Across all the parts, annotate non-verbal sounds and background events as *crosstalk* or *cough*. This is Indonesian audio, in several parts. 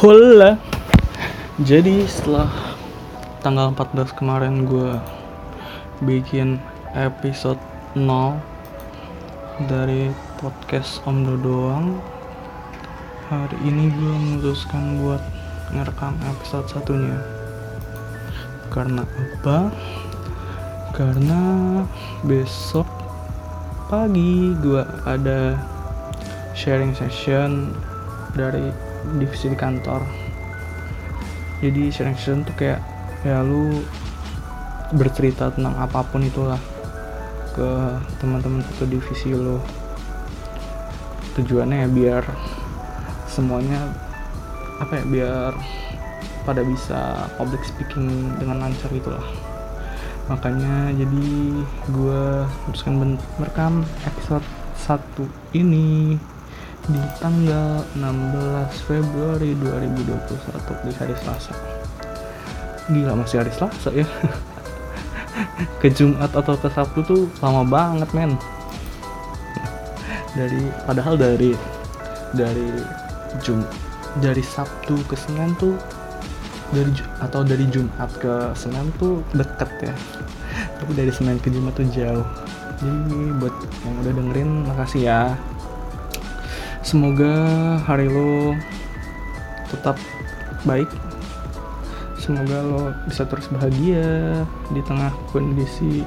Hola. Jadi setelah tanggal 14 kemarin gue bikin episode 0 dari podcast Om Dodoang. Hari ini gue memutuskan buat ngerekam episode satunya. Karena apa? Karena besok pagi gue ada sharing session dari divisi di kantor. Jadi sharing session tuh kayak ya lu bercerita tentang apa pun itulah ke teman-teman satu divisi lo tujuannya ya biar semuanya apa ya biar pada bisa public speaking dengan lancar gitulah. Makanya jadi gue teruskan merekam episode 1 ini di tanggal 16 Februari 2021 di hari Selasa. Gila masih hari Selasa ya. *laughs* Ke Jumat atau ke Sabtu tuh lama banget men. Dari padahal dari dari Jum dari Sabtu ke Senin tuh dari atau dari Jumat ke Senin tuh deket ya. Tapi dari Senin ke Jumat tuh jauh. Jadi buat yang udah dengerin makasih ya semoga hari lo tetap baik. Semoga lo bisa terus bahagia di tengah kondisi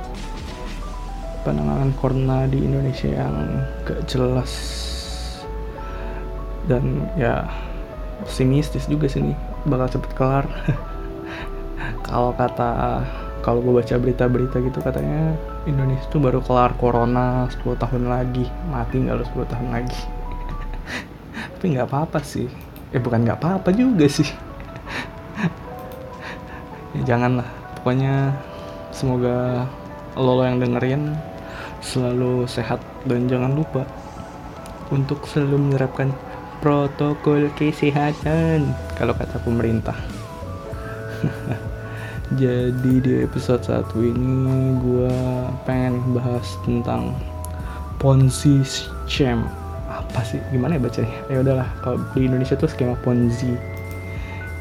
penanganan corona di Indonesia yang gak jelas. Dan ya optimistis juga sini bakal cepet kelar. *laughs* Kalau kata kalau gue baca berita-berita gitu katanya Indonesia tuh baru kelar corona 10 tahun lagi. Mati nggak lo 10 tahun lagi tapi nggak apa-apa sih. Eh bukan nggak apa-apa juga sih. Ya janganlah. Pokoknya semoga lo, lo yang dengerin selalu sehat dan jangan lupa untuk selalu menerapkan protokol kesehatan kalau kata pemerintah. *laughs* Jadi di episode satu ini gue pengen bahas tentang Ponzi Scam apa sih? Gimana ya bacanya? Ya udahlah kalau di Indonesia tuh skema Ponzi.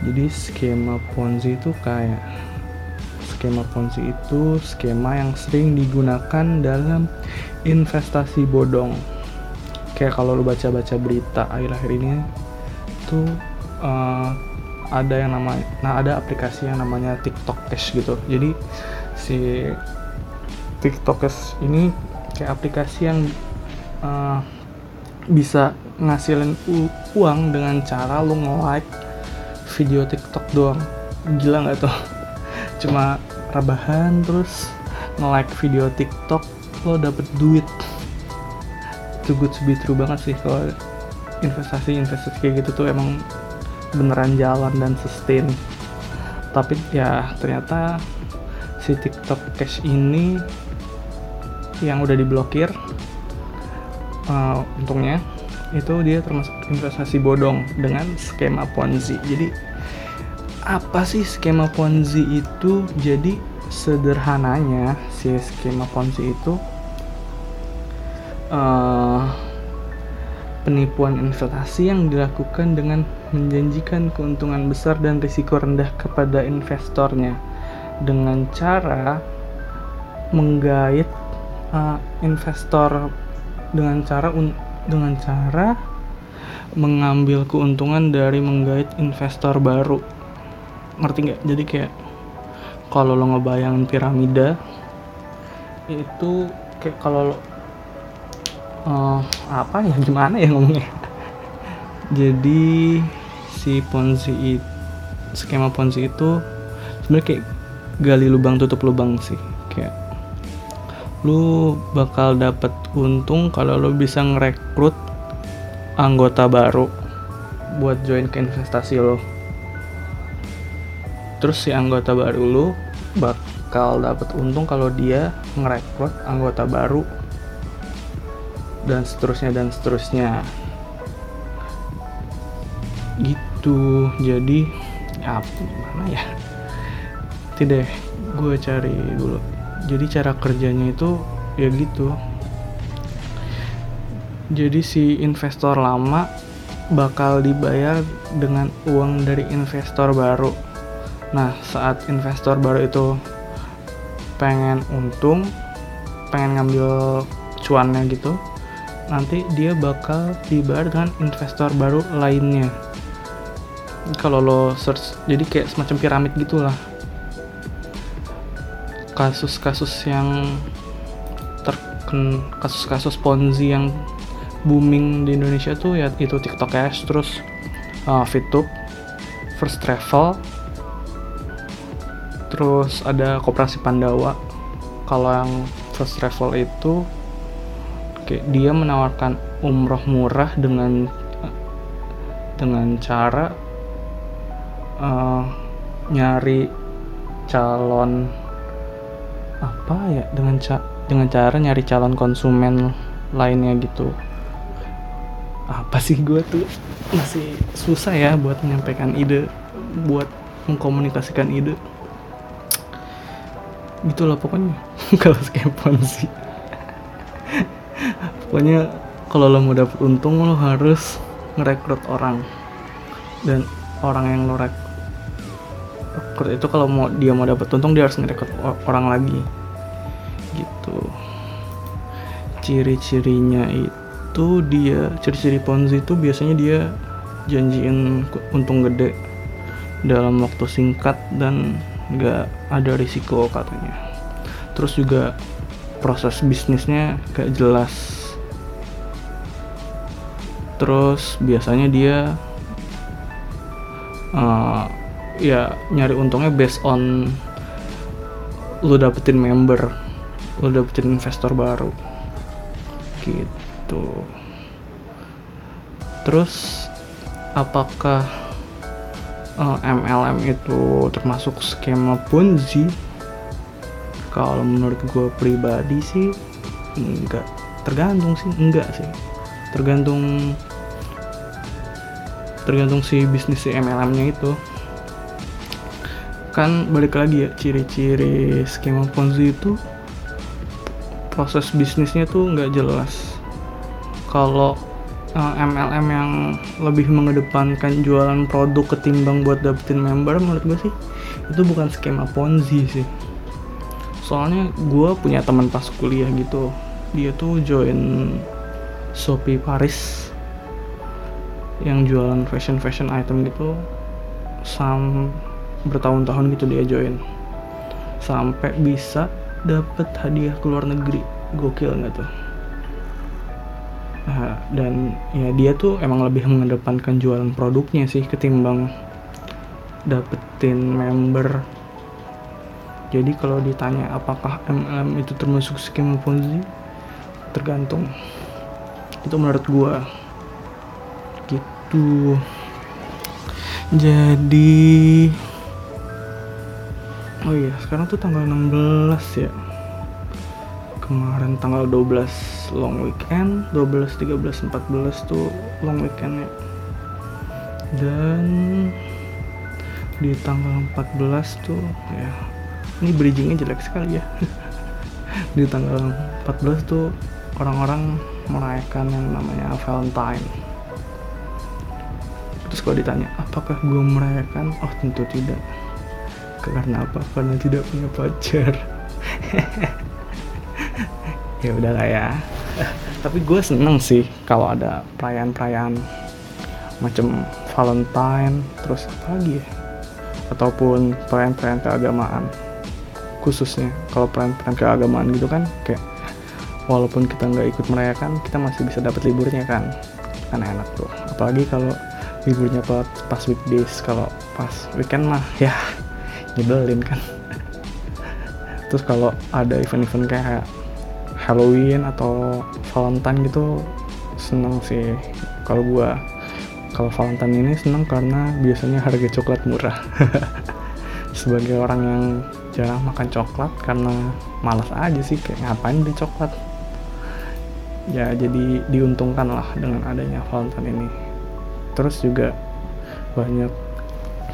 Jadi skema Ponzi itu kayak skema Ponzi itu skema yang sering digunakan dalam investasi bodong. Kayak kalau lu baca-baca berita akhir-akhir ini tuh uh, ada yang namanya nah ada aplikasi yang namanya TikTok Cash gitu. Jadi si TikTok Cash ini kayak aplikasi yang uh, bisa ngasilin uang dengan cara lu nge-like video TikTok doang. Gila nggak tuh? *laughs* Cuma rebahan terus nge-like video TikTok lo dapet duit. Itu good to be true banget sih kalau investasi investasi kayak gitu tuh emang beneran jalan dan sustain. Tapi ya ternyata si TikTok Cash ini yang udah diblokir uh, untungnya itu dia termasuk investasi bodong dengan skema Ponzi. Jadi apa sih skema Ponzi itu? Jadi sederhananya si skema Ponzi itu uh, penipuan investasi yang dilakukan dengan menjanjikan keuntungan besar dan risiko rendah kepada investornya dengan cara menggait uh, investor dengan cara dengan cara mengambil keuntungan dari menggait investor baru. Ngerti nggak? Jadi kayak kalau lo ngebayangin piramida itu kayak kalau uh, apa ya? Gimana ya ngomongnya? *laughs* Jadi si ponzi itu skema ponzi itu sebenarnya kayak gali lubang tutup lubang sih. Kayak lu bakal dapat untung kalau lu bisa ngerekrut anggota baru buat join ke investasi lo. Terus si anggota baru lu bakal dapat untung kalau dia ngerekrut anggota baru dan seterusnya dan seterusnya. Gitu. Jadi ya gimana ya? Tidak, gue cari dulu jadi cara kerjanya itu ya gitu jadi si investor lama bakal dibayar dengan uang dari investor baru. Nah, saat investor baru itu pengen untung, pengen ngambil cuannya gitu, nanti dia bakal dibayar dengan investor baru lainnya. Kalau lo search, jadi kayak semacam piramid gitulah. Kasus-kasus yang terken, kasus-kasus ponzi yang booming di Indonesia tuh ya itu TikTok Cash terus uh, Fitup First Travel terus ada Koperasi Pandawa. Kalau yang First Travel itu kayak dia menawarkan umroh murah dengan dengan cara uh, nyari calon apa ya dengan ca dengan cara nyari calon konsumen lainnya gitu. Apa sih gue tuh? Masih susah ya buat menyampaikan ide buat mengkomunikasikan ide. Gitulah pokoknya. *laughs* Kalau skepon sih. *laughs* Pokoknya kalau lo mau dapet untung lo harus ngerekrut orang. Dan orang yang lo rekrut itu kalau mau dia mau dapet untung dia harus ngerekrut orang lagi. Gitu. Ciri-cirinya itu dia ciri-ciri Ponzi itu biasanya dia janjiin untung gede dalam waktu singkat dan nggak ada risiko katanya. Terus juga proses bisnisnya gak jelas. Terus biasanya dia uh, ya nyari untungnya based on lu dapetin member lu dapetin investor baru. Gitu. Terus apakah uh, eh, MLM itu termasuk skema Ponzi kalau menurut gue pribadi sih enggak. Tergantung sih enggak sih. Tergantung tergantung si bisnis si MLM nya itu kan balik lagi ya ciri-ciri skema Ponzi itu proses bisnisnya tuh nggak jelas. Kalau uh, eh, MLM yang lebih mengedepankan jualan produk ketimbang buat dapetin member menurut gue sih itu bukan skema ponzi sih. Soalnya gue punya teman pas kuliah gitu dia tuh join Shopee Paris yang jualan fashion fashion item gitu sam bertahun-tahun gitu dia join. Sampai bisa dapet hadiah ke luar negeri. Gokil nggak tuh? Nah, dan ya dia tuh emang lebih mengedepankan jualan produknya sih ketimbang dapetin member. Jadi kalau ditanya apakah MLM itu termasuk skema Ponzi tergantung. Itu menurut gua. Gitu. Jadi oh iya sekarang tuh tanggal 16 ya. Kemarin tanggal 12 long weekend 12 13 14 tuh long weekend ya. Dan di tanggal 14 tuh ya ini bridgingnya jelek sekali ya. *laughs* Di tanggal 14 tuh orang-orang merayakan yang namanya Valentine. Terus kalau ditanya apakah gue merayakan? Oh tentu tidak karena apa karena tidak punya pacar. Ya udah lah ya. Tapi gue seneng sih kalau ada perayaan-perayaan macam Valentine terus apa lagi ya? Ataupun perayaan-perayaan keagamaan khususnya kalau perayaan-perayaan keagamaan gitu kan kayak walaupun kita nggak ikut merayakan kita masih bisa dapat liburnya kan. Kan enak tuh. Apalagi kalau liburnya pas, pas weekdays kalau pas weekend mah ya nyebelin kan. Terus kalau ada event-event kayak Halloween atau Valentine gitu seneng sih. Kalau gua kalau Valentine ini seneng karena biasanya harga coklat murah. *laughs* Sebagai orang yang jarang makan coklat karena malas aja sih kayak ngapain beli coklat. Ya jadi diuntungkan lah dengan adanya Valentine ini. Terus juga banyak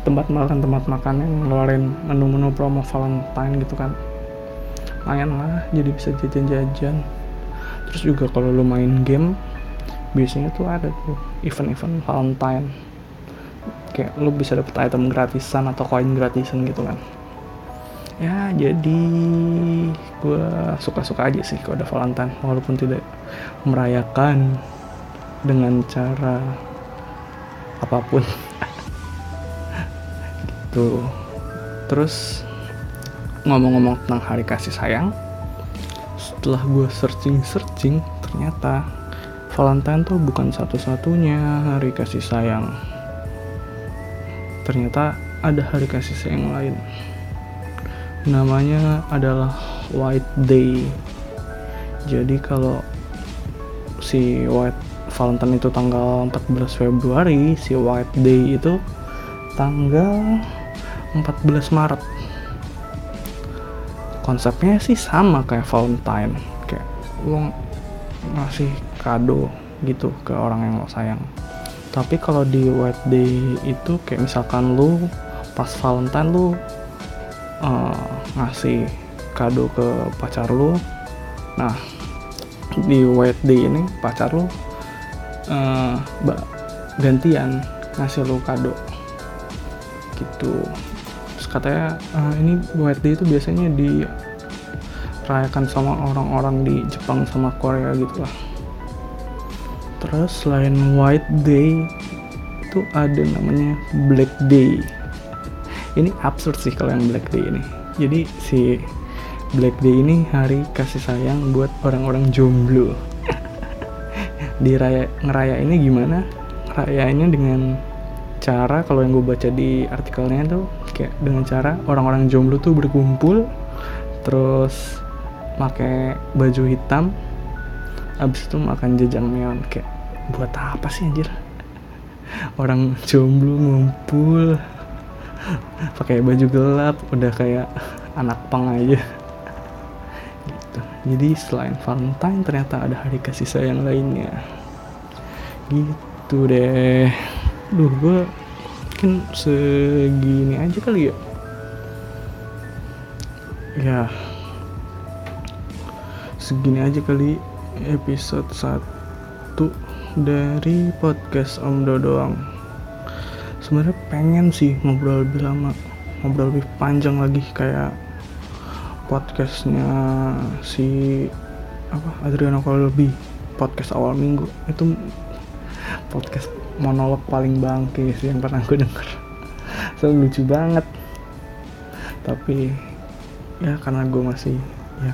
tempat makan tempat makan yang ngeluarin menu-menu promo Valentine gitu kan. Lumayan lah jadi bisa jajan-jajan. Terus juga kalau lo main game biasanya tuh ada tuh event-event Valentine. Kayak lu bisa dapet item gratisan atau koin gratisan gitu kan. Ya jadi gue suka-suka aja sih kalau ada Valentine walaupun tidak merayakan dengan cara apa pun gitu. Terus ngomong-ngomong tentang hari kasih sayang setelah gue searching-searching ternyata Valentine tuh bukan satu-satunya hari kasih sayang. Ternyata ada hari kasih sayang lain. Namanya adalah White Day. Jadi kalau si White Valentine itu tanggal 14 Februari si White Day itu tanggal 14 Maret. Konsepnya sih sama kayak Valentine kayak lo ngasih kado gitu ke orang yang lo sayang. Tapi kalau di White Day itu kayak misalkan lu pas Valentine lu uh, ngasih kado ke pacar lu. Nah di white day ini pacar lu uh, gantian ngasih lu kado. Gitu katanya uh, ini white day itu biasanya dirayakan sama orang-orang di Jepang sama Korea gitu lah. Terus selain white day itu ada namanya black day. Ini absurd sih kalau yang Black Day ini. Jadi si Black Day ini hari kasih sayang buat orang-orang jomblo. *laughs* Di raya ngeraya ini gimana? Ngerayainnya dengan cara kalau yang gue baca di artikelnya tuh kayak dengan cara orang-orang jomblo tuh berkumpul terus pakai baju hitam abis itu makan jajangmyeon kayak buat apa sih anjir? *laughs* Orang jomblo ngumpul *laughs* pakai baju gelap udah kayak anak pang aja. *laughs* Gitu. Jadi selain Valentine ternyata ada hari kasih sayang lainnya. Gitu deh. Duh gue mungkin segini aja kali ya. Ya. Segini aja kali episode 1 dari podcast Om Dodoang sebenarnya pengen sih ngobrol lebih lama ngobrol lebih panjang lagi kayak podcastnya si apa Adriano lebih podcast awal minggu. Itu podcast monolog paling bangke sih yang pernah gue denger so lucu banget. Tapi ya karena gue masih ya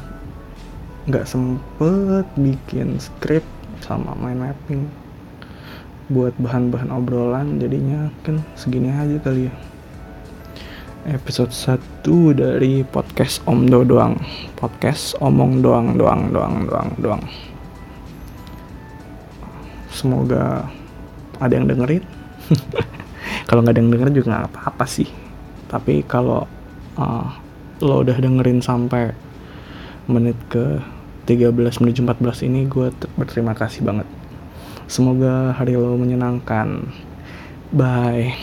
nggak sempet bikin script sama main mapping buat bahan-bahan obrolan jadinya kan segini aja kali ya. Episode 1 dari podcast Om Do doang podcast omong doang doang doang doang doang. Semoga ada yang dengerin *laughs* kalau nggak ada yang dengerin juga nggak apa-apa sih tapi kalau uh, lo udah dengerin sampai menit ke 13 menuju 14 ini gue berterima kasih banget Semoga hari lo menyenangkan. Bye.